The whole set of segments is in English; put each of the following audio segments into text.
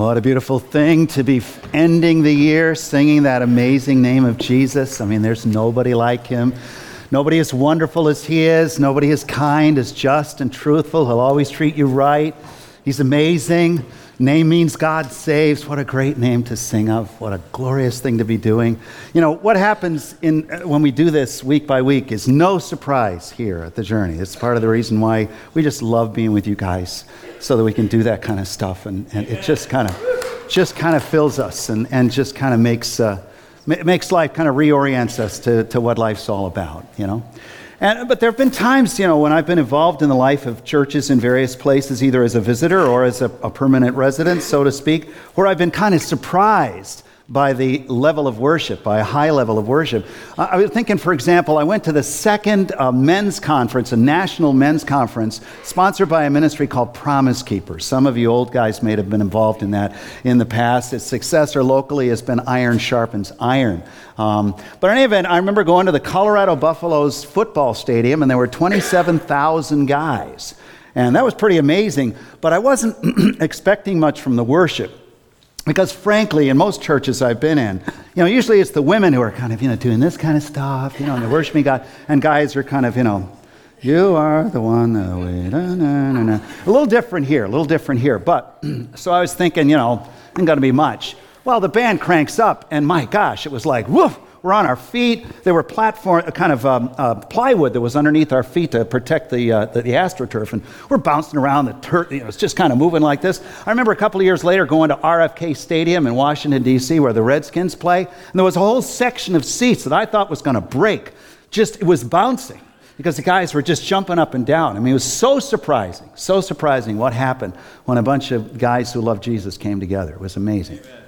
What a beautiful thing to be ending the year singing that amazing name of Jesus. I mean, there's nobody like him. Nobody as wonderful as he is. Nobody as kind, as just and truthful. He'll always treat you right. He's amazing. Name means God saves. What a great name to sing of. What a glorious thing to be doing. You know, what happens in, when we do this week by week is no surprise here at the journey. It's part of the reason why we just love being with you guys so that we can do that kind of stuff. And, and it just kind of just kind of fills us and, and just kind of makes, uh, makes life kind of reorients us to, to what life's all about, you know? And, but there have been times, you know, when I've been involved in the life of churches in various places, either as a visitor or as a, a permanent resident, so to speak, where I've been kind of surprised by the level of worship, by a high level of worship. I was thinking, for example, I went to the second uh, men's conference, a national men's conference, sponsored by a ministry called Promise Keepers. Some of you old guys may have been involved in that in the past. Its successor locally has been Iron Sharpens Iron. Um, but in any event, I remember going to the Colorado Buffaloes football stadium, and there were 27,000 guys. And that was pretty amazing, but I wasn't expecting much from the worship. Because frankly, in most churches I've been in, you know, usually it's the women who are kind of, you know, doing this kind of stuff, you know, and they're worshiping God, and guys are kind of, you know, you are the one that we, na, na, na. A little different here, a little different here. But, so I was thinking, you know, ain't gonna be much. Well, the band cranks up, and my gosh, it was like, woof, we're on our feet. There were platform, a kind of um, uh, plywood that was underneath our feet to protect the, uh, the, the, astroturf, and we're bouncing around. The turf, you know, just kind of moving like this. I remember a couple of years later going to RFK Stadium in Washington D.C. where the Redskins play, and there was a whole section of seats that I thought was going to break. Just it was bouncing because the guys were just jumping up and down. I mean, it was so surprising, so surprising what happened when a bunch of guys who love Jesus came together. It was amazing. Amen.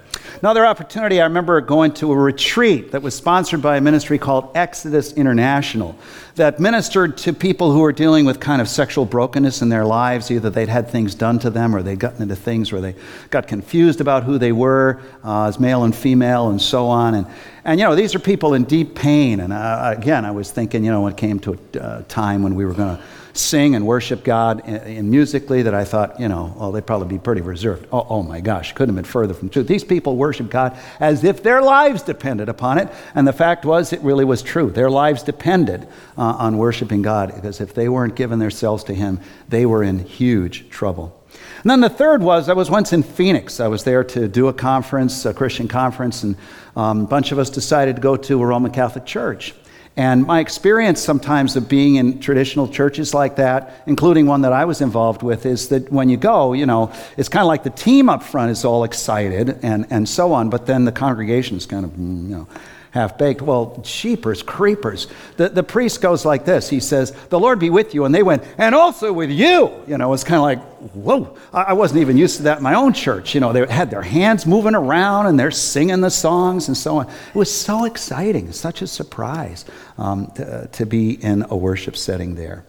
Another opportunity, I remember going to a retreat that was sponsored by a ministry called Exodus International that ministered to people who were dealing with kind of sexual brokenness in their lives. Either they'd had things done to them or they'd gotten into things where they got confused about who they were uh, as male and female and so on. And, and, you know, these are people in deep pain. And uh, again, I was thinking, you know, when it came to a uh, time when we were going to sing and worship God in, musically that I thought, you know, well, they'd probably be pretty reserved. Oh, oh my gosh, couldn't have been further from truth. These people worship God as if their lives depended upon it. And the fact was, it really was true. Their lives depended uh, on worshiping God because if they weren't giving themselves to Him, they were in huge trouble. And then the third was I was once in Phoenix. I was there to do a conference, a Christian conference, and um, a bunch of us decided to go to a Roman Catholic church. And my experience sometimes of being in traditional churches like that, including one that I was involved with, is that when you go, you know, it's kind of like the team up front is all excited and, and so on, but then the congregation is kind of, you know, half baked. Well, cheapers, creepers. The, the priest goes like this He says, The Lord be with you. And they went, And also with you. You know, it's kind of like, Whoa. I, I wasn't even used to that in my own church. You know, they had their hands moving around and they're singing the songs and so on. It was so exciting, such a surprise um, to, to be in a worship setting there.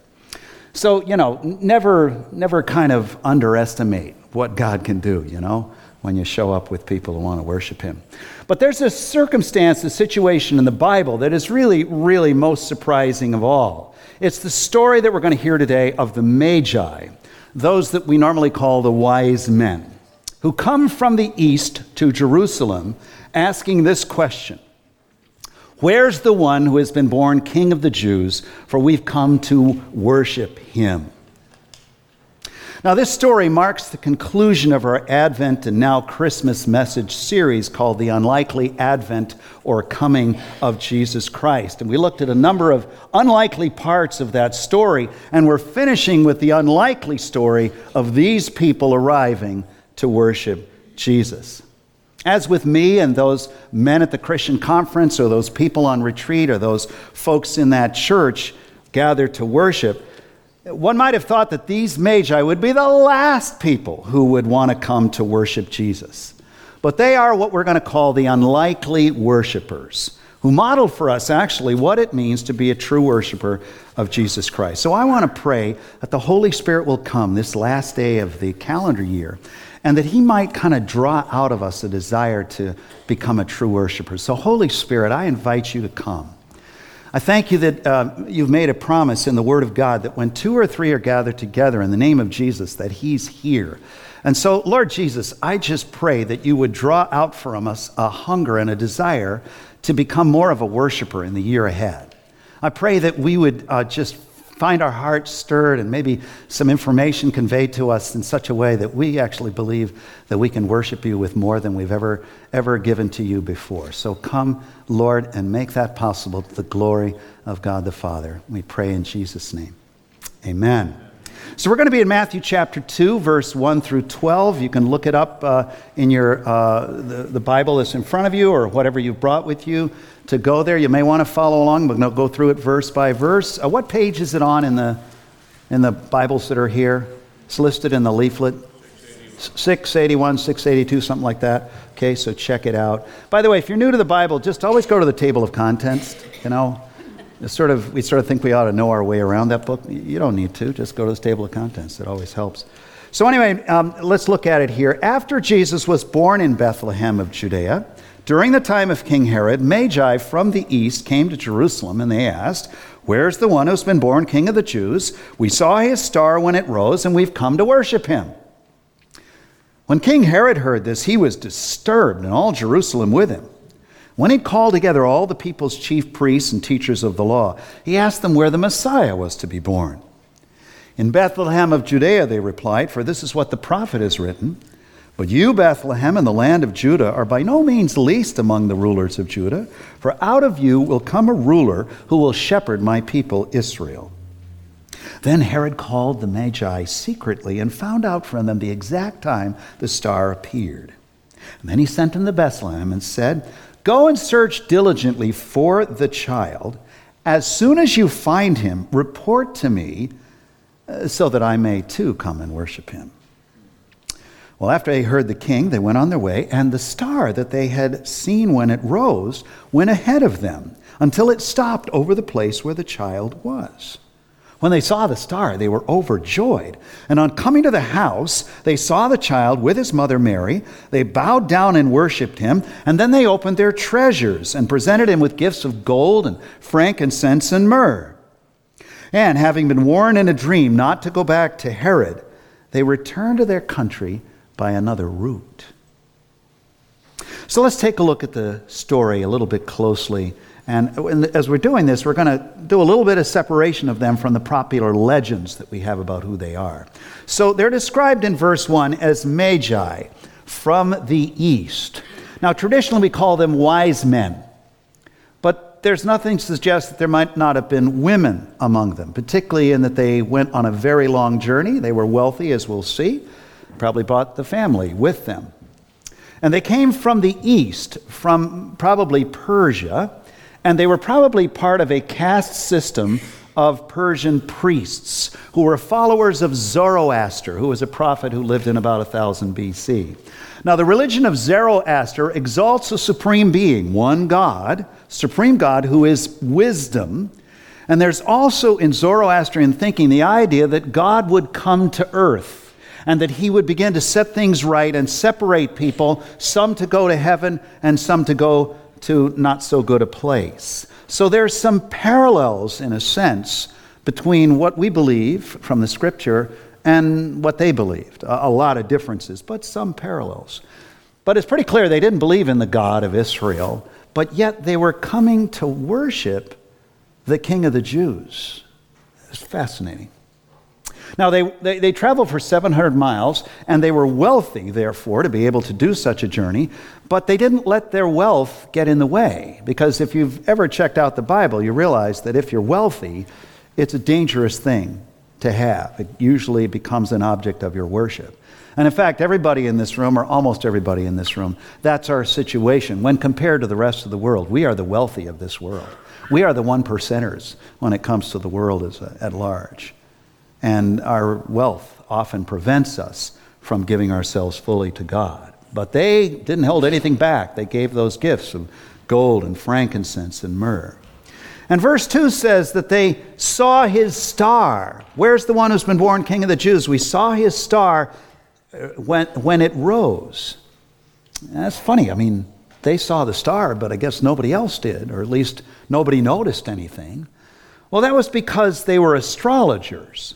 So, you know, never, never kind of underestimate what God can do, you know when you show up with people who want to worship Him. But there's a circumstance, a situation in the Bible that is really, really most surprising of all. It's the story that we're going to hear today of the Magi, those that we normally call the wise men, who come from the east to Jerusalem asking this question Where's the one who has been born King of the Jews? For we've come to worship him. Now, this story marks the conclusion of our Advent and now Christmas message series called The Unlikely Advent or Coming of Jesus Christ. And we looked at a number of unlikely parts of that story, and we're finishing with the unlikely story of these people arriving to worship Jesus. As with me and those men at the Christian conference, or those people on retreat, or those folks in that church gathered to worship, one might have thought that these magi would be the last people who would want to come to worship Jesus. But they are what we're going to call the unlikely worshipers, who model for us actually what it means to be a true worshiper of Jesus Christ. So I want to pray that the Holy Spirit will come this last day of the calendar year and that He might kind of draw out of us a desire to become a true worshiper. So, Holy Spirit, I invite you to come. I thank you that uh, you've made a promise in the Word of God that when two or three are gathered together in the name of Jesus, that He's here. And so, Lord Jesus, I just pray that you would draw out from us a hunger and a desire to become more of a worshiper in the year ahead. I pray that we would uh, just find our hearts stirred and maybe some information conveyed to us in such a way that we actually believe that we can worship you with more than we've ever ever given to you before. So come, Lord, and make that possible to the glory of God the Father. We pray in Jesus' name. Amen. So we're going to be in Matthew chapter 2, verse 1 through 12. You can look it up uh, in your, uh, the, the Bible that's in front of you or whatever you've brought with you to go there. You may want to follow along, but go through it verse by verse. Uh, what page is it on in the, in the Bibles that are here? It's listed in the leaflet. 681, 682, something like that. Okay, so check it out. By the way, if you're new to the Bible, just always go to the table of contents. You know, sort of, we sort of think we ought to know our way around that book. You don't need to. Just go to the table of contents. It always helps. So, anyway, um, let's look at it here. After Jesus was born in Bethlehem of Judea, during the time of King Herod, Magi from the east came to Jerusalem, and they asked, Where's the one who's been born king of the Jews? We saw his star when it rose, and we've come to worship him. When King Herod heard this, he was disturbed, and all Jerusalem with him. When he called together all the people's chief priests and teachers of the law, he asked them where the Messiah was to be born. In Bethlehem of Judea, they replied, for this is what the prophet has written. But you, Bethlehem, in the land of Judah, are by no means least among the rulers of Judah, for out of you will come a ruler who will shepherd my people Israel. Then Herod called the Magi secretly and found out from them the exact time the star appeared. And then he sent them to Bethlehem and said, Go and search diligently for the child. As soon as you find him, report to me uh, so that I may too come and worship him. Well, after they heard the king, they went on their way, and the star that they had seen when it rose went ahead of them until it stopped over the place where the child was. When they saw the star, they were overjoyed. And on coming to the house, they saw the child with his mother Mary. They bowed down and worshiped him. And then they opened their treasures and presented him with gifts of gold and frankincense and myrrh. And having been warned in a dream not to go back to Herod, they returned to their country by another route. So let's take a look at the story a little bit closely and as we're doing this, we're going to do a little bit of separation of them from the popular legends that we have about who they are. So they're described in verse 1 as magi from the east. Now, traditionally, we call them wise men, but there's nothing to suggest that there might not have been women among them, particularly in that they went on a very long journey. They were wealthy, as we'll see, probably brought the family with them. And they came from the east, from probably Persia and they were probably part of a caste system of Persian priests who were followers of Zoroaster, who was a prophet who lived in about 1000 BC. Now, the religion of Zoroaster exalts a supreme being, one God, supreme God, who is wisdom. And there's also in Zoroastrian thinking the idea that God would come to earth and that he would begin to set things right and separate people, some to go to heaven and some to go to not so good a place. So there's some parallels, in a sense, between what we believe from the scripture and what they believed. A, a lot of differences, but some parallels. But it's pretty clear they didn't believe in the God of Israel, but yet they were coming to worship the King of the Jews. It's fascinating. Now, they, they, they, traveled for 700 miles, and they were wealthy, therefore, to be able to do such a journey, but they didn't let their wealth get in the way. Because if you've ever checked out the Bible, you realize that if you're wealthy, it's a dangerous thing to have. It usually becomes an object of your worship. And in fact, everybody in this room, or almost everybody in this room, that's our situation. When compared to the rest of the world, we are the wealthy of this world. We are the one percenters when it comes to the world as a, at large. And our wealth often prevents us from giving ourselves fully to God. But they didn't hold anything back. They gave those gifts of gold and frankincense and myrrh. And verse 2 says that they saw his star. Where's the one who's been born king of the Jews? We saw his star uh, when, when it rose. that's funny. I mean, they saw the star, but I guess nobody else did, or at least nobody noticed anything. Well, that was because they were astrologers.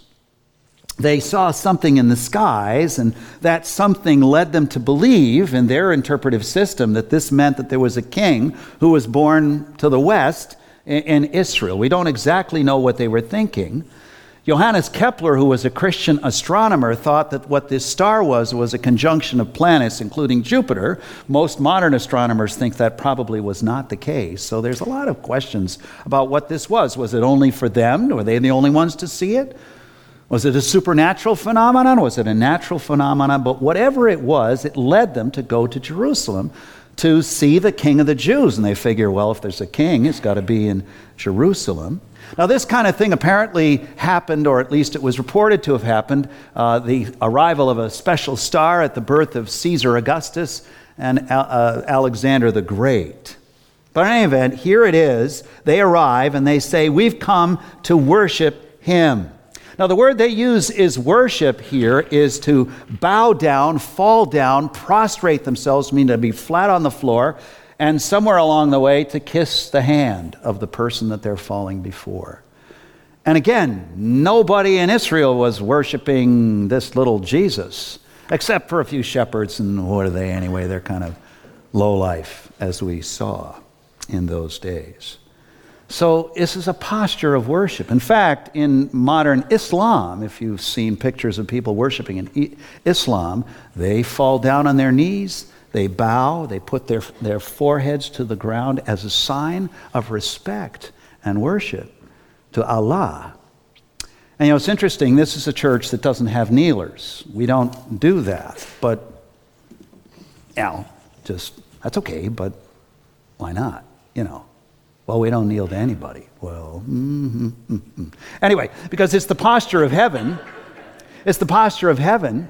They saw something in the skies, and that something led them to believe in their interpretive system that this meant that there was a king who was born to the west in Israel. We don't exactly know what they were thinking. Johannes Kepler, who was a Christian astronomer, thought that what this star was was a conjunction of planets, including Jupiter. Most modern astronomers think that probably was not the case. So there's a lot of questions about what this was. Was it only for them? Were they the only ones to see it? Was it a supernatural phenomenon? Was it a natural phenomenon? But whatever it was, it led them to go to Jerusalem to see the king of the Jews. And they figure, well, if there's a king, it's got to be in Jerusalem. Now, this kind of thing apparently happened, or at least it was reported to have happened uh, the arrival of a special star at the birth of Caesar Augustus and uh, Alexander the Great. But in any event, here it is. They arrive and they say, We've come to worship him. Now, the word they use is worship here is to bow down, fall down, prostrate themselves, mean to be flat on the floor, and somewhere along the way to kiss the hand of the person that they're falling before. And again, nobody in Israel was worshiping this little Jesus, except for a few shepherds, and what are they anyway? They're kind of low life, as we saw in those days. So, this is a posture of worship. In fact, in modern Islam, if you've seen pictures of people worshiping in Islam, they fall down on their knees, they bow, they put their, their foreheads to the ground as a sign of respect and worship to Allah. And you know, it's interesting, this is a church that doesn't have kneelers. We don't do that. But, you know, just, that's okay, but why not? You know. Well, we don't kneel to anybody. Well, mm-hmm, mm-hmm. anyway, because it's the posture of heaven. It's the posture of heaven.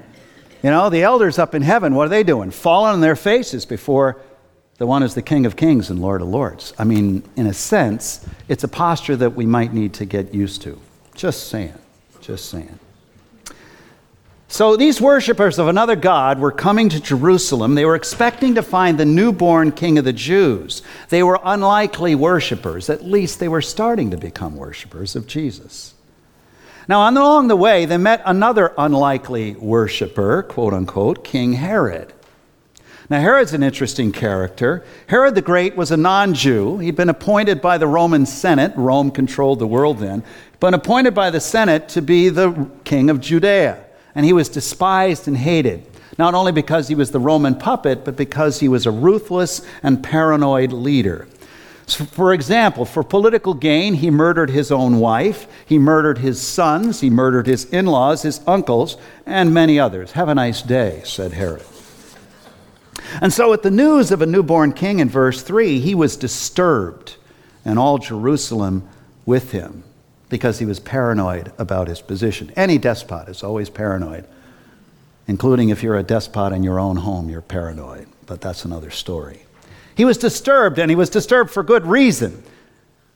You know, the elders up in heaven, what are they doing? Falling on their faces before the one who's the King of Kings and Lord of Lords. I mean, in a sense, it's a posture that we might need to get used to. Just saying. Just saying. So these worshippers of another God were coming to Jerusalem. They were expecting to find the newborn king of the Jews. They were unlikely worshippers. At least they were starting to become worshippers of Jesus. Now, along the way, they met another unlikely worshiper, quote unquote, King Herod. Now, Herod's an interesting character. Herod the Great was a non Jew. He'd been appointed by the Roman Senate, Rome controlled the world then, but appointed by the Senate to be the king of Judea and he was despised and hated, not only because he was the Roman puppet, but because he was a ruthless and paranoid leader. So for example, for political gain, he murdered his own wife, he murdered his sons, he murdered his in laws, his uncles, and many others. Have a nice day, said Herod. And so, at the news of a newborn king in verse 3, he was disturbed, and all Jerusalem with him because he was paranoid about his position. Any despot is always paranoid, including if you're a despot in your own home, you're paranoid. But that's another story. He was disturbed, and he was disturbed for good reason.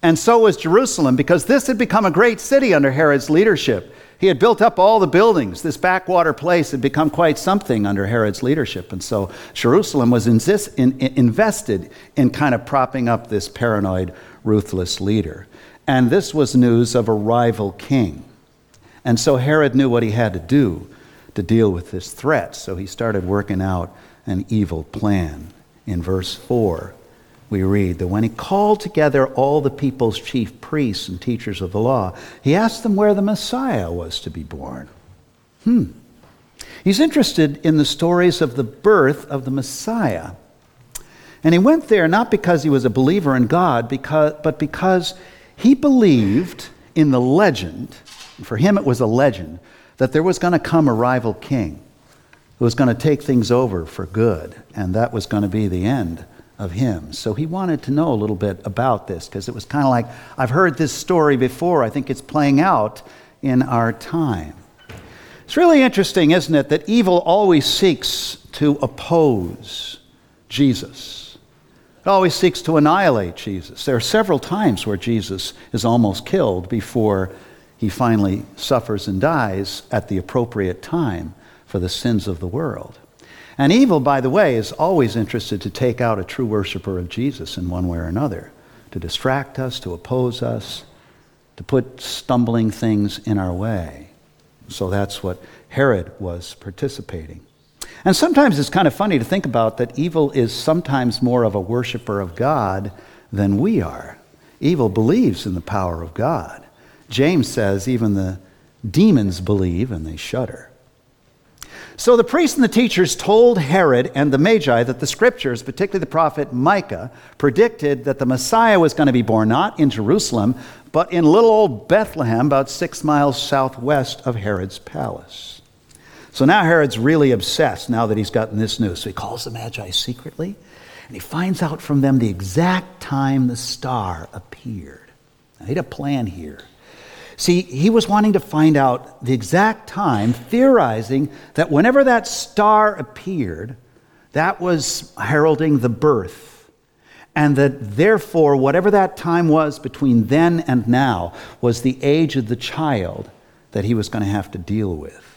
And so was Jerusalem, because this had become a great city under Herod's leadership. He had built up all the buildings. This backwater place had become quite something under Herod's leadership. And so Jerusalem was insist, in, in, invested in kind of propping up this paranoid, ruthless leader. And this was news of a rival king. And so Herod knew what he had to do to deal with this threat. So he started working out an evil plan. In verse 4, we read that when he called together all the people's chief priests and teachers of the law, he asked them where the Messiah was to be born. Hmm. He's interested in the stories of the birth of the Messiah. And he went there not because he was a believer in God, because, but because he believed in the legend, for him it was a legend, that there was going to come a rival king who was going to take things over for good, and that was going to be the end of him. So he wanted to know a little bit about this because it was kind of like, I've heard this story before. I think it's playing out in our time. It's really interesting, isn't it, that evil always seeks to oppose Jesus. It always seeks to annihilate Jesus. There are several times where Jesus is almost killed before he finally suffers and dies at the appropriate time for the sins of the world. And evil, by the way, is always interested to take out a true worshiper of Jesus in one way or another, to distract us, to oppose us, to put stumbling things in our way. So that's what Herod was participating. And sometimes it's kind of funny to think about that evil is sometimes more of a worshiper of God than we are. Evil believes in the power of God. James says even the demons believe and they shudder. So the priests and the teachers told Herod and the Magi that the scriptures, particularly the prophet Micah, predicted that the Messiah was going to be born not in Jerusalem, but in little old Bethlehem, about six miles southwest of Herod's palace. So now Herod's really obsessed now that he's gotten this news. So he calls the Magi secretly and he finds out from them the exact time the star appeared. Now, he had a plan here. See, he was wanting to find out the exact time, theorizing that whenever that star appeared, that was heralding the birth. And that therefore, whatever that time was between then and now, was the age of the child that he was going to have to deal with.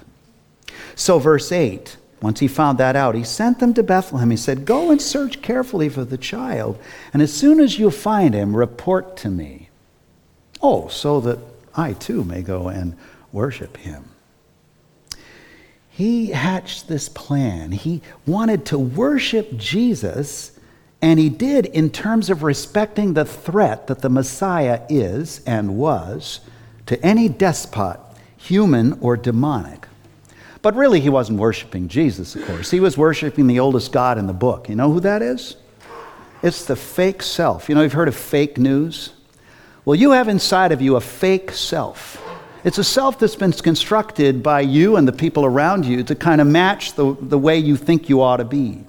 So, verse 8, once he found that out, he sent them to Bethlehem. He said, Go and search carefully for the child, and as soon as you find him, report to me. Oh, so that I too may go and worship him. He hatched this plan. He wanted to worship Jesus, and he did in terms of respecting the threat that the Messiah is and was to any despot, human or demonic. But really, he wasn't worshiping Jesus, of course. He was worshiping the oldest God in the book. You know who that is? It's the fake self. You know, you've heard of fake news? Well, you have inside of you a fake self. It's a self that's been constructed by you and the people around you to kind of match the, the way you think you ought to be.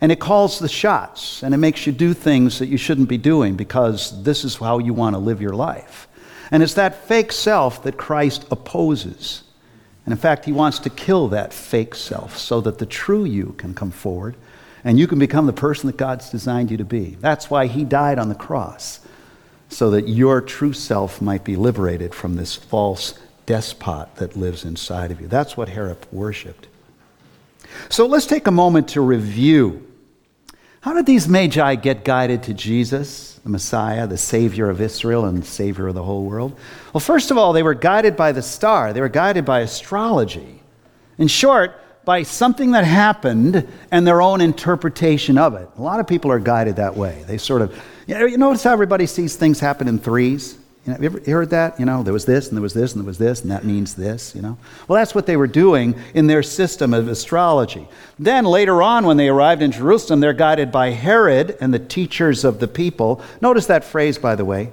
And it calls the shots and it makes you do things that you shouldn't be doing because this is how you want to live your life. And it's that fake self that Christ opposes. And in fact, he wants to kill that fake self so that the true you can come forward and you can become the person that God's designed you to be. That's why he died on the cross so that your true self might be liberated from this false despot that lives inside of you. That's what Herod worshiped. So let's take a moment to review. How did these magi get guided to Jesus, the Messiah, the Savior of Israel and Savior of the whole world? Well, first of all, they were guided by the star, they were guided by astrology. In short, by something that happened and their own interpretation of it. A lot of people are guided that way. They sort of you, know, you notice how everybody sees things happen in threes? You know, you ever heard that? You know, there was this, and there was this, and there was this, and that means this, you know? Well, that's what they were doing in their system of astrology. Then later on, when they arrived in Jerusalem, they're guided by Herod and the teachers of the people. Notice that phrase, by the way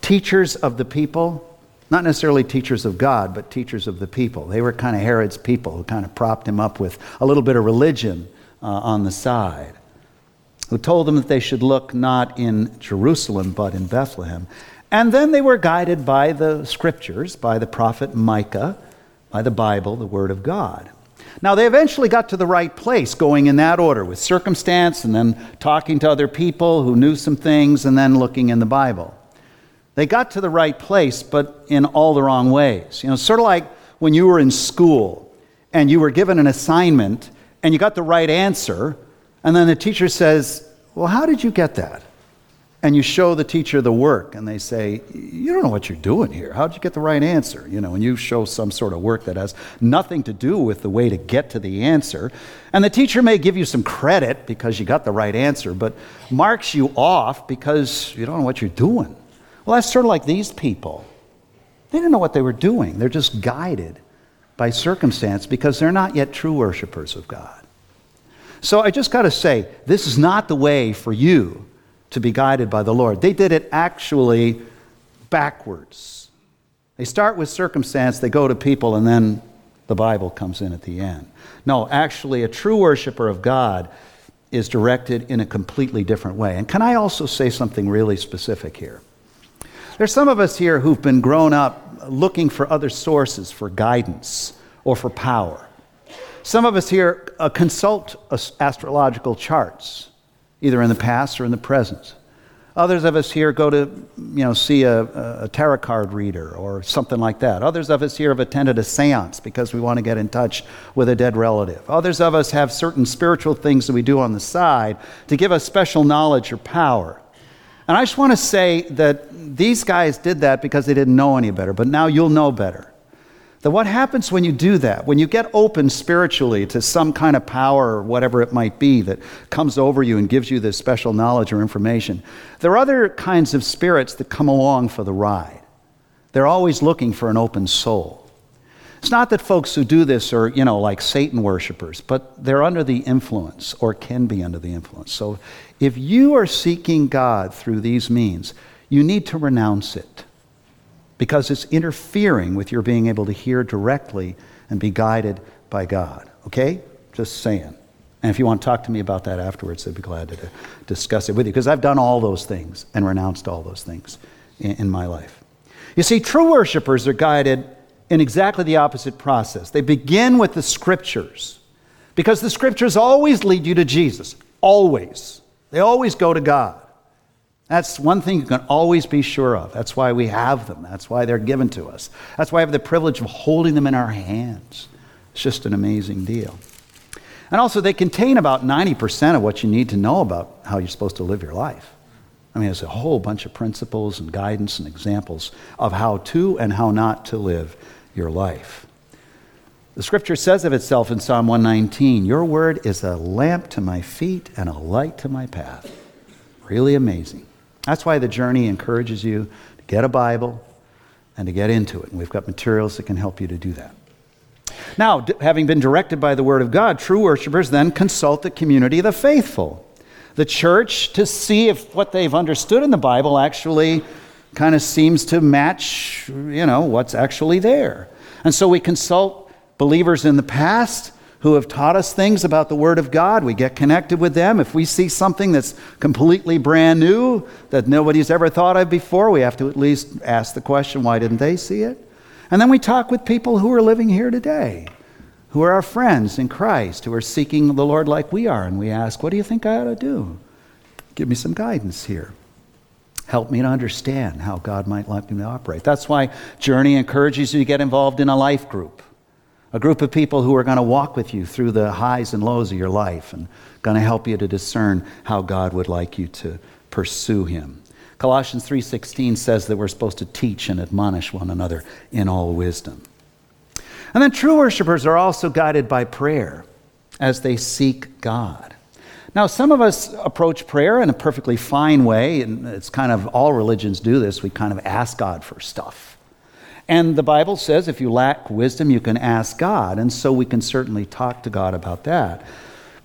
teachers of the people. Not necessarily teachers of God, but teachers of the people. They were kind of Herod's people who kind of propped him up with a little bit of religion uh, on the side who told them that they should look not in Jerusalem, but in Bethlehem. And then they were guided by the scriptures, by the prophet Micah, by the Bible, the Word of God. Now, they eventually got to the right place, going in that order with circumstance and then talking to other people who knew some things and then looking in the Bible. They got to the right place, but in all the wrong ways. You know, sort of like when you were in school and you were given an assignment and you got the right answer, and then the teacher says, Well, how did you get that? And you show the teacher the work, and they say, You don't know what you're doing here. how'd you get the right answer? You know, and you show some sort of work that has nothing to do with the way to get to the answer. And the teacher may give you some credit because you got the right answer, but marks you off because you don't know what you're doing. Well, that's sort of like these people. They didn't know what they were doing, they're just guided by circumstance because they're not yet true worshipers of God. So I just got to say, this is not the way for you to be guided by the Lord. They did it actually backwards. They start with circumstance, they go to people, and then the Bible comes in at the end. No, actually, a true worshiper of God is directed in a completely different way. And can I also say something really specific here? There's some of us here who've been grown up looking for other sources for guidance or for power. Some of us here uh, consult astrological charts, either in the past or in the present. Others of us here go to, you know, see a, a, tarot card reader or something like that. Others of us here have attended a seance because we want to get in touch with a dead relative. Others of us have certain spiritual things that we do on the side to give us special knowledge or power. And I just want to say that these guys did that because they didn't know any better, but now you'll know better. That what happens when you do that, when you get open spiritually to some kind of power or whatever it might be that comes over you and gives you this special knowledge or information, there are other kinds of spirits that come along for the ride. They're always looking for an open soul. It's not that folks who do this are, you know, like Satan worshipers, but they're under the influence or can be under the influence. So if you are seeking God through these means, you need to renounce it because it's interfering with your being able to hear directly and be guided by God. Okay? Just saying. And if you want to talk to me about that afterwards, I'd be glad to discuss it with you because I've done all those things and renounced all those things in, in my life. You see, true worshipers are guided in exactly the opposite process. They begin with the scriptures because the scriptures always lead you to Jesus. Always. They always go to God. That's one thing you can always be sure of. That's why we have them. That's why they're given to us. That's why I have the privilege of holding them in our hands. It's just an amazing deal. And also, they contain about 90% of what you need to know about how you're supposed to live your life. I mean, there's a whole bunch of principles and guidance and examples of how to and how not to live your life. The scripture says of itself in Psalm 119 Your word is a lamp to my feet and a light to my path. Really amazing. That's why the journey encourages you to get a Bible and to get into it. And we've got materials that can help you to do that. Now, having been directed by the Word of God, true worshipers then consult the community of the faithful, the church, to see if what they've understood in the Bible actually kind of seems to match, you know, what's actually there. And so we consult believers in the past who have taught us things about the Word of God. We get connected with them. If we see something that's completely brand new that nobody's ever thought of before, we have to at least ask the question why didn't they see it? And then we talk with people who are living here today, who are our friends in Christ, who are seeking the Lord like we are. And we ask, What do you think I ought to do? Give me some guidance here. Help me to understand how God might like me to operate. That's why Journey encourages you to get involved in a life group a group of people who are going to walk with you through the highs and lows of your life and going to help you to discern how God would like you to pursue him. Colossians 3:16 says that we're supposed to teach and admonish one another in all wisdom. And then true worshipers are also guided by prayer as they seek God. Now, some of us approach prayer in a perfectly fine way, and it's kind of all religions do this. We kind of ask God for stuff. And the Bible says if you lack wisdom, you can ask God. And so we can certainly talk to God about that.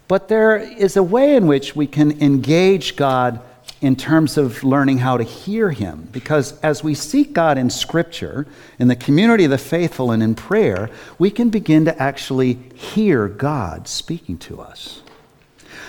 But there is a way in which we can engage God in terms of learning how to hear Him. Because as we seek God in Scripture, in the community of the faithful, and in prayer, we can begin to actually hear God speaking to us.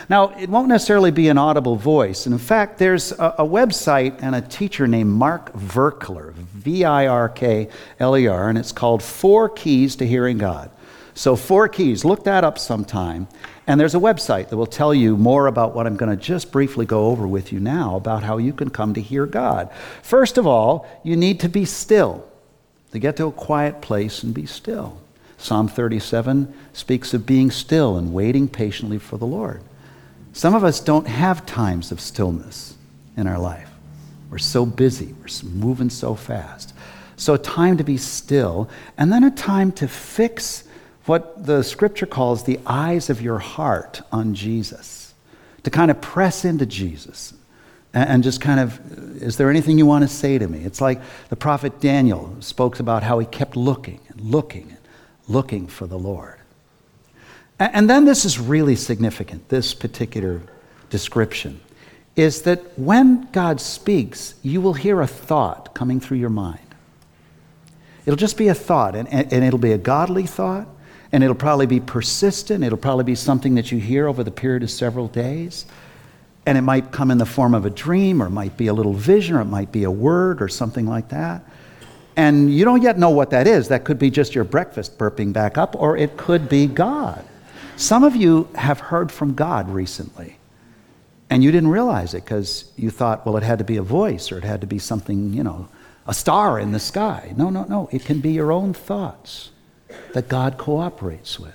Now, it won't necessarily be an audible voice. And in fact, there's a, a website and a teacher named Mark Virkler, V I R K L E R, and it's called Four Keys to Hearing God. So, Four Keys, look that up sometime. And there's a website that will tell you more about what I'm going to just briefly go over with you now about how you can come to hear God. First of all, you need to be still, to get to a quiet place and be still. Psalm 37 speaks of being still and waiting patiently for the Lord. Some of us don't have times of stillness in our life. We're so busy, we're moving so fast. So, a time to be still, and then a time to fix what the scripture calls the eyes of your heart on Jesus, to kind of press into Jesus and just kind of, is there anything you want to say to me? It's like the prophet Daniel spoke about how he kept looking and looking and looking for the Lord. And then this is really significant, this particular description, is that when God speaks, you will hear a thought coming through your mind. It'll just be a thought, and, and, it'll be a godly thought, and it'll probably be persistent. It'll probably be something that you hear over the period of several days. And it might come in the form of a dream, or it might be a little vision, or it might be a word, or something like that. And you don't yet know what that is. That could be just your breakfast burping back up, or it could be God. Some of you have heard from God recently, and you didn't realize it because you thought, well, it had to be a voice or it had to be something, you know, a star in the sky. No, no, no. It can be your own thoughts that God cooperates with.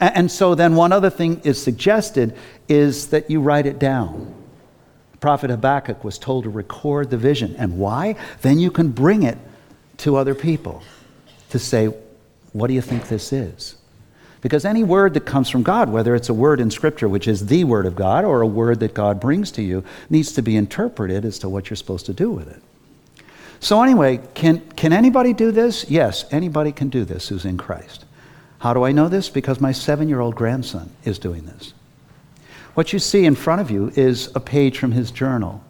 And so then one other thing is suggested is that you write it down. Prophet Habakkuk was told to record the vision. And why? Then you can bring it to other people. to say, What do you think this is? Because any word that comes from God, whether it's a word in Scripture, which is the Word of God, or a word that God brings to you, needs to be interpreted as to what you're supposed to do with it. So, anyway, can, can anybody do this? Yes, anybody can do this who's in Christ. How do I know this? Because my seven year old grandson is doing this. What you see in front of you is a page from his journal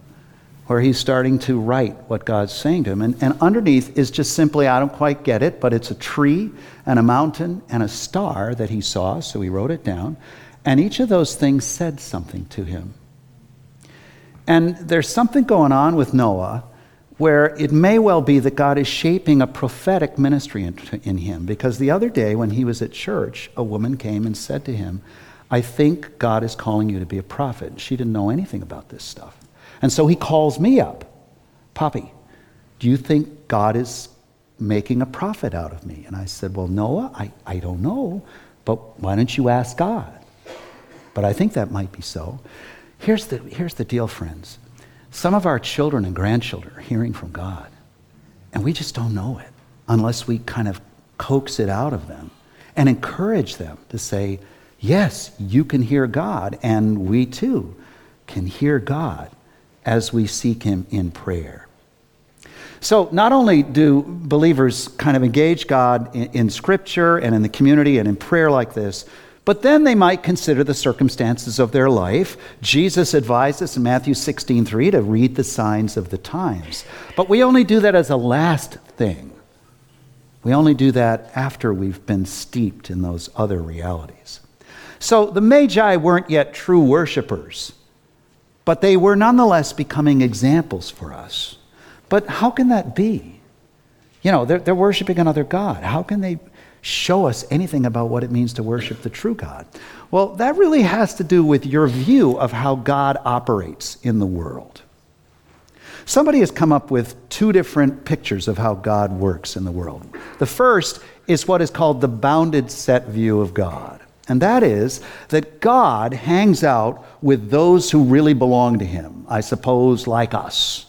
where he's starting to write what God's saying to him. And, and underneath is just simply, I don't quite get it, but it's a tree and a mountain and a star that he saw, so he wrote it down. And each of those things said something to him. And there's something going on with Noah where it may well be that God is shaping a prophetic ministry in, in, him. Because the other day when he was at church, a woman came and said to him, I think God is calling you to be a prophet. She didn't know anything about this stuff. And so he calls me up Poppy, do you think God is making a profit out of me? And I said, Well, Noah, I, I don't know, but why don't you ask God? But I think that might be so. Here's the, here's the deal, friends. Some of our children and grandchildren are hearing from God, and we just don't know it unless we kind of coax it out of them and encourage them to say, Yes, you can hear God, and we too can hear God as we seek Him in prayer. So, not only do believers kind of engage God in, in, Scripture and in the community and in prayer like this, but then they might consider the circumstances of their life. Jesus advised us in Matthew 16 3 to read the signs of the times. But we only do that as a last thing. We only do that after we've been steeped in those other realities. So the Magi weren't yet true worshipers but they were nonetheless becoming examples for us. But how can that be? You know, they're, they're worshiping another God. How can they show us anything about what it means to worship the true God? Well, that really has to do with your view of how God operates in the world. Somebody has come up with two different pictures of how God works in the world. The first is what is called the bounded set view of God. And that is that God hangs out with those who really belong to Him, I suppose, like us.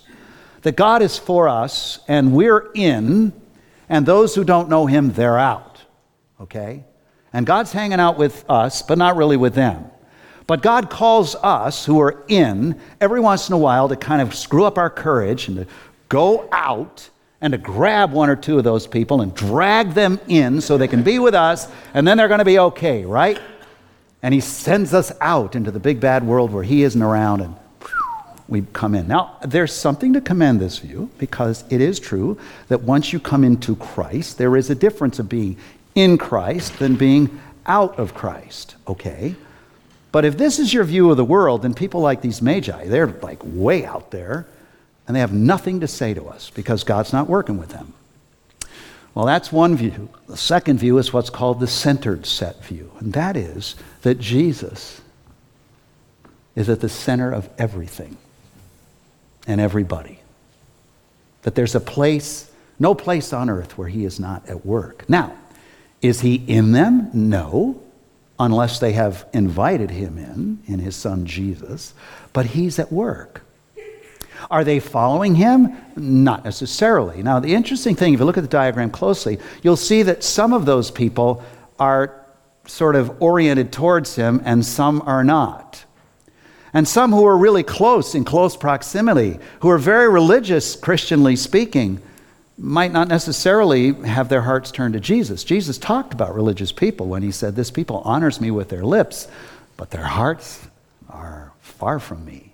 That God is for us and we're in, and those who don't know Him, they're out. Okay? And God's hanging out with us, but not really with them. But God calls us who are in every once in a while to kind of screw up our courage and to go out and to grab one or two of those people and drag them in so they can be with us, and then they're going to be okay, right? And he sends us out into the big bad world where he isn't around, and we come in. Now, there's something to commend this view because it is true that once you come into Christ, there is a difference of being in Christ than being out of Christ, okay? But if this is your view of the world, then people like these magi, they're like way out there and they have nothing to say to us because God's not working with them. Well, that's one view. The second view is what's called the centered set view, and that is that Jesus is at the center of everything and everybody. That there's a place, no place on earth where he is not at work. Now, is he in them? No, unless they have invited him in, in his son Jesus, but he's at work. Are they following him? Not necessarily. Now, the interesting thing, if you look at the diagram closely, you'll see that some of those people are sort of oriented towards him and some are not. And some who are really close, in close proximity, who are very religious, Christianly speaking, might not necessarily have their hearts turned to Jesus. Jesus talked about religious people when he said, This people honors me with their lips, but their hearts are far from me.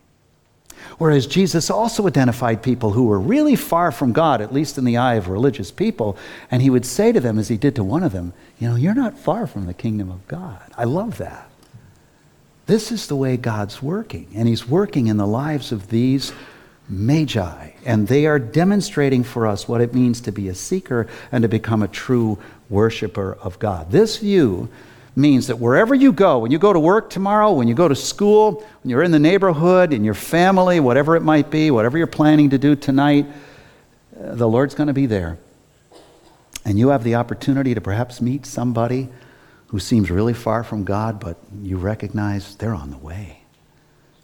Whereas Jesus also identified people who were really far from God, at least in the eye of religious people, and he would say to them, as he did to one of them, You know, you're not far from the kingdom of God. I love that. This is the way God's working, and he's working in the lives of these magi, and they are demonstrating for us what it means to be a seeker and to become a true worshiper of God. This view means that wherever you go, when you go to work tomorrow, when you go to school, when you're in the neighborhood, in your family, whatever it might be, whatever you're planning to do tonight, uh, the Lord's going to be there. And you have the opportunity to perhaps meet somebody who seems really far from God, but you recognize they're on the way.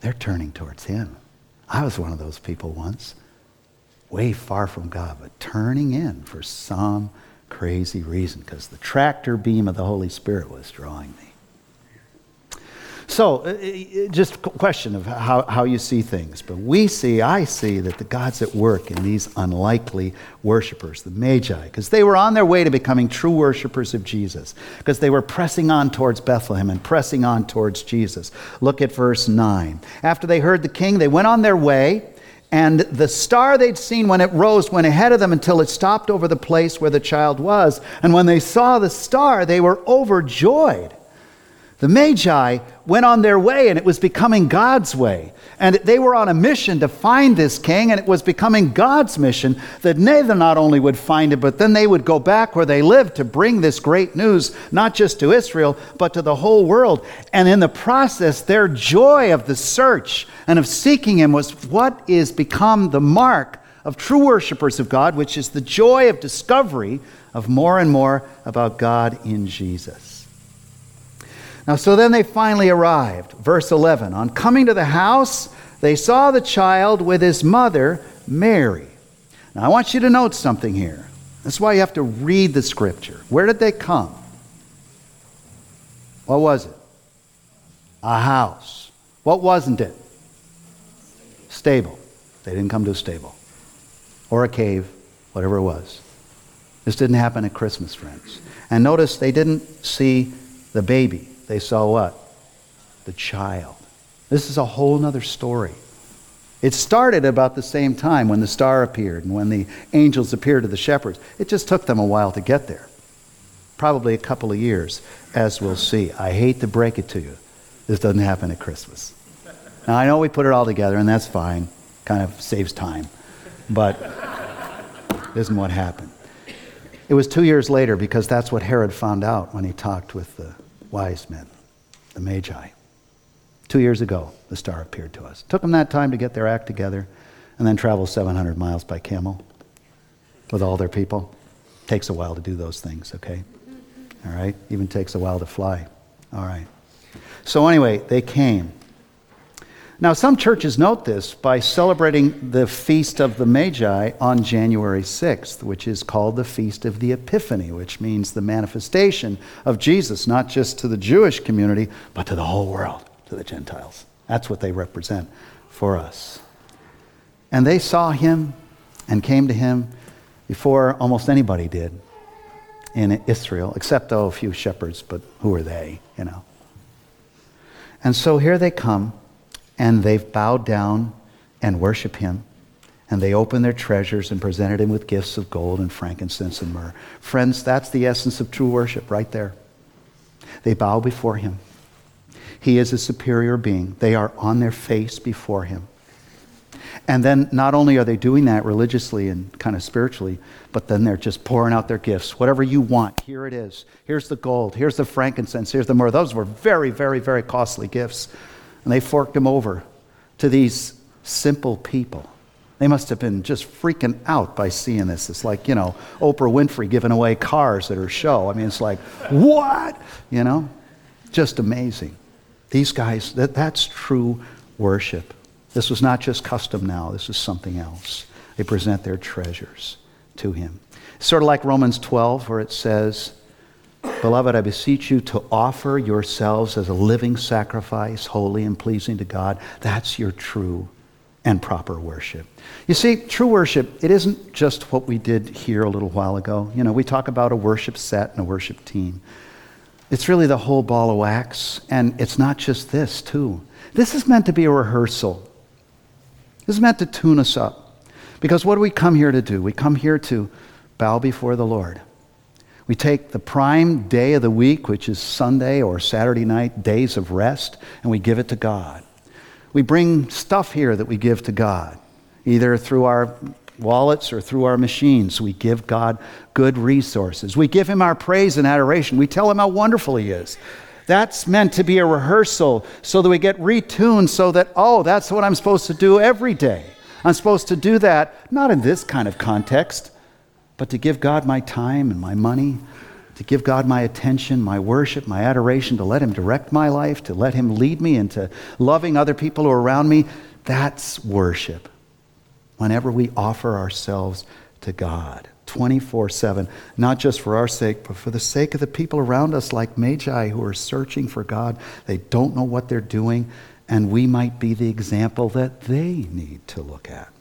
They're turning towards Him. I was one of those people once, way far from God, but turning in for some crazy reason because the tractor beam of the Holy Spirit was drawing me. So, uh, uh, just a question of how, how you see things. But we see, I see, that the God's at work in these unlikely worshipers, the Magi, because they were on their way to becoming true worshipers of Jesus, because they were pressing on towards Bethlehem and pressing on towards Jesus. Look at verse 9. After they heard the king, they went on their way. And the star they'd seen when it rose went ahead of them until it stopped over the place where the child was. And when they saw the star, they were overjoyed. The Magi went on their way and it was becoming God's way. And they were on a mission to find this king, and it was becoming God's mission that they not only would find it, but then they would go back where they lived to bring this great news, not just to Israel, but to the whole world. And in the process, their joy of the search and of seeking him was what is become the mark of true worshipers of God, which is the joy of discovery of more and more about God in Jesus. Now, so then they finally arrived. Verse 11 On coming to the house, they saw the child with his mother, Mary. Now, I want you to note something here. That's why you have to read the scripture. Where did they come? What was it? A house. What wasn't it? Stable. They didn't come to a stable or a cave, whatever it was. This didn't happen at Christmas, friends. And notice they didn't see the baby they saw what? The child. This is a whole other story. It started about the same time when the star appeared and when the angels appeared to the shepherds. It just took them a while to get there. Probably a couple of years, as we'll see. I hate to break it to you. This doesn't happen at Christmas. Now, I know we put it all together, and that's fine. Kind of saves time. But this isn't what happened. It was two years later because that's what Herod found out when he talked with the wise men, the Magi. Two years ago, the star appeared to us. Took them that time to get their act together and then travel 700 miles by camel with all their people. Takes a while to do those things, okay? All right? Even takes a while to fly. All right. So, anyway, they came. Now, some churches note this by celebrating the Feast of the Magi on January 6th, which is called the Feast of the Epiphany, which means the manifestation of Jesus, not just to the Jewish community, but to the whole world, to the Gentiles. That's what they represent for us. And they saw him and came to him before almost anybody did in Israel, except, oh, a few shepherds, but who are they, you know? And so here they come and they've bowed down and worship him. And they opened their treasures and presented him with gifts of gold and frankincense and myrrh. Friends, that's the essence of true worship right there. They bow before him. He is a superior being. They are on their face before him. And then not only are they doing that religiously and kind of spiritually, but then they're just pouring out their gifts. Whatever you want, here it is. Here's the gold. Here's the frankincense. Here's the myrrh. Those were very, very, very costly gifts. And they forked him over to these simple people. They must have been just freaking out by seeing this. It's like, you know, Oprah Winfrey giving away cars at her show. I mean, it's like, what? You know? Just amazing. These guys, that, that's true worship. This was not just custom now, this is something else. They present their treasures to him. Sort of like Romans 12, where it says, Beloved, I beseech you to offer yourselves as a living sacrifice, holy and pleasing to God. That's your true and proper worship. You see, true worship, it isn't just what we did here a little while ago. You know, we talk about a worship set and a worship team. It's really the whole ball of wax, and it's not just this, too. This is meant to be a rehearsal. This is meant to tune us up. Because what do we come here to do? We come here to bow before the Lord. We take the prime day of the week, which is Sunday or Saturday night, days of rest, and we give it to God. We bring stuff here that we give to God, either through our wallets or through our machines. We give God good resources. We give Him our praise and adoration. We tell Him how wonderful He is. That's meant to be a rehearsal so that we get retuned so that, oh, that's what I'm supposed to do every day. I'm supposed to do that, not in this kind of context, but to give God my time and my money, to give God my attention, my worship, my adoration, to let Him direct my life, to let Him lead me into loving other people who are around me, that's worship. Whenever we offer ourselves to God. 24 7, not just for our sake, but for the sake of the people around us, like Magi who are searching for God. They don't know what they're doing, and we might be the example that they need to look at.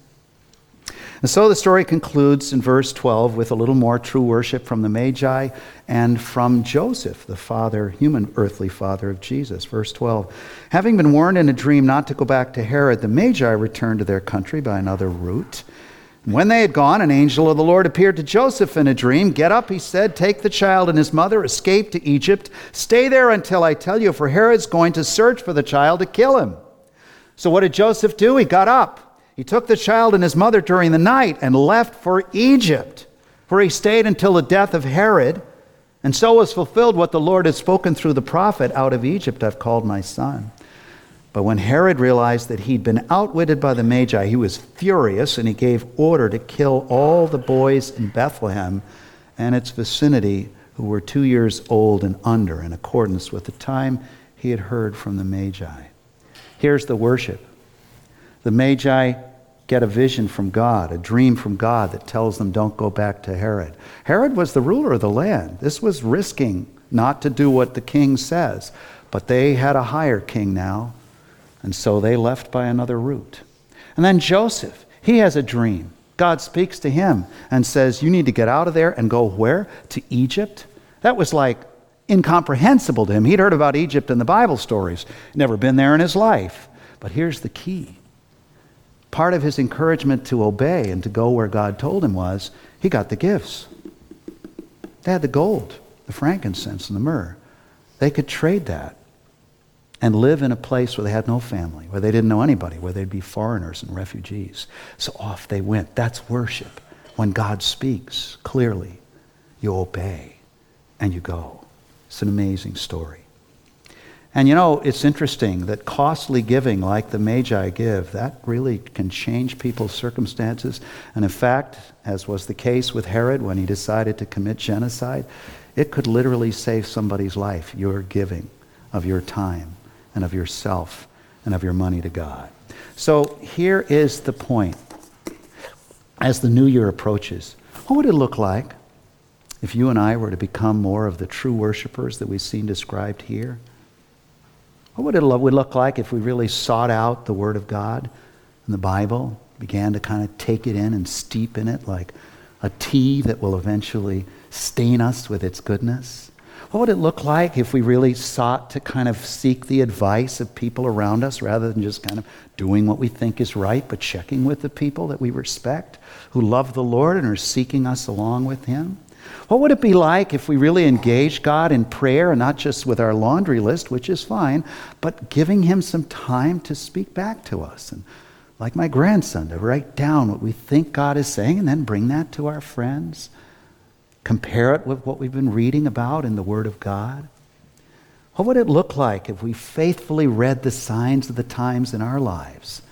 And so the story concludes in verse 12 with a little more true worship from the Magi and from Joseph, the father, human earthly father of Jesus. Verse 12 Having been warned in a dream not to go back to Herod, the Magi returned to their country by another route. When they had gone, an angel of the Lord appeared to Joseph in a dream. Get up, he said, take the child and his mother, escape to Egypt. Stay there until I tell you, for Herod's going to search for the child to kill him. So what did Joseph do? He got up. He took the child and his mother during the night and left for Egypt, where he stayed until the death of Herod. And so was fulfilled what the Lord had spoken through the prophet Out of Egypt I've called my son. But when Herod realized that he'd been outwitted by the Magi, he was furious and he gave order to kill all the boys in Bethlehem and its vicinity who were two years old and under, in accordance with the time he had heard from the Magi. Here's the worship the Magi get a vision from God, a dream from God that tells them don't go back to Herod. Herod was the ruler of the land. This was risking not to do what the king says, but they had a higher king now and so they left by another route. And then Joseph, he has a dream. God speaks to him and says, You need to get out of there and go where? To Egypt? That was like incomprehensible to him. He'd heard about Egypt in the Bible stories, never been there in his life. But here's the key part of his encouragement to obey and to go where God told him was he got the gifts. They had the gold, the frankincense, and the myrrh. They could trade that and live in a place where they had no family, where they didn't know anybody, where they'd be foreigners and refugees. So off they went. That's worship. When God speaks clearly, you obey and you go. It's an amazing story. And you know, it's interesting that costly giving, like the Magi give, that really can change people's circumstances. And in fact, as was the case with Herod when he decided to commit genocide, it could literally save somebody's life, your giving of your time and of yourself and of your money to God. So here is the point. As the new year approaches, what would it look like if you and I were to become more of the true worshipers that we've seen described here? What would it look like if we really sought out the Word of God and the Bible, began to kind of take it in and steep in it like a tea that will eventually stain us with its goodness? What would it look like if we really sought to kind of seek the advice of people around us rather than just kind of doing what we think is right, but checking with the people that we respect, who love the Lord and are seeking us along with Him? What would it be like if we really engaged God in prayer and not just with our laundry list, which is fine, but giving Him some time to speak back to us? And like my grandson, to write down what we think God is saying and then bring that to our friends compare it with what we've been reading about in the Word of God? What would it look like if we faithfully read the signs of the times in our lives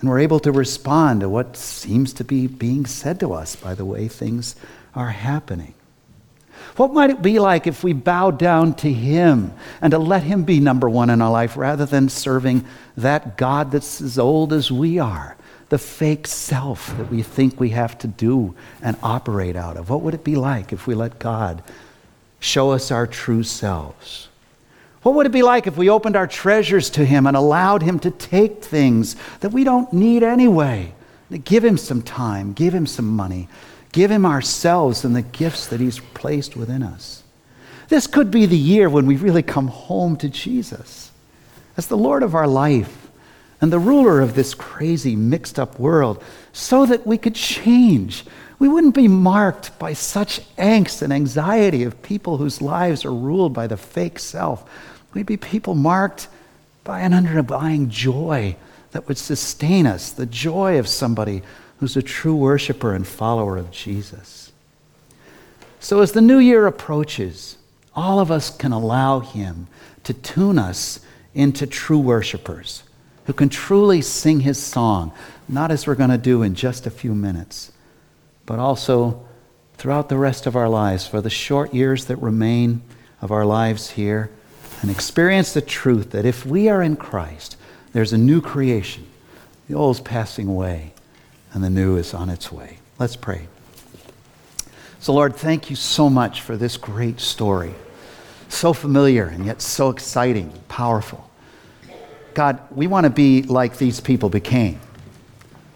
and were able to respond to what seems to be being said to us by the way things are happening? What might it be like if we bow down to Him and to let Him be number one in our life rather than serving that God that's as old as we are? the fake self that we think we have to do and operate out of? What would it be like if we let God show us our true selves? What would it be like if we opened our treasures to Him and allowed Him to take things that we don't need anyway? Give Him some time, give Him some money, give Him ourselves and the gifts that He's placed within us. This could be the year when we really come home to Jesus as the Lord of our life and the ruler of this crazy, mixed up world so that we could change. We wouldn't be marked by such angst and anxiety of people whose lives are ruled by the fake self. We'd be people marked by an underlying joy that would sustain us, the joy of somebody who's a true worshiper and follower of Jesus. So, as the new year approaches, all of us can allow Him to tune us into true worshipers who can truly sing his song, not as we're going to do in just a few minutes, but also throughout the rest of our lives, for the short years that remain of our lives here, and experience the truth that if we are in Christ, there's a new creation. The old is passing away, and the new is on its way. Let's pray. So, Lord, thank you so much for this great story. So familiar and yet so exciting, powerful. God, we want to be like these people became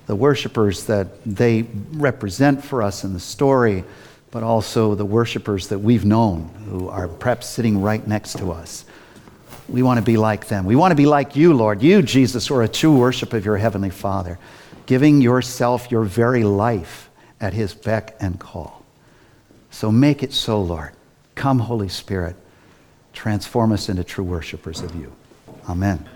the worshipers that they represent for us in the story, but also the worshipers that we've known who are perhaps sitting right next to us. We want to be like them. We want to be like you, Lord. You, Jesus, are a true worship of your Heavenly Father, giving yourself, your very life, at His beck and call. So make it so, Lord. Come, Holy Spirit. Transform us into true worshipers of you. Amen.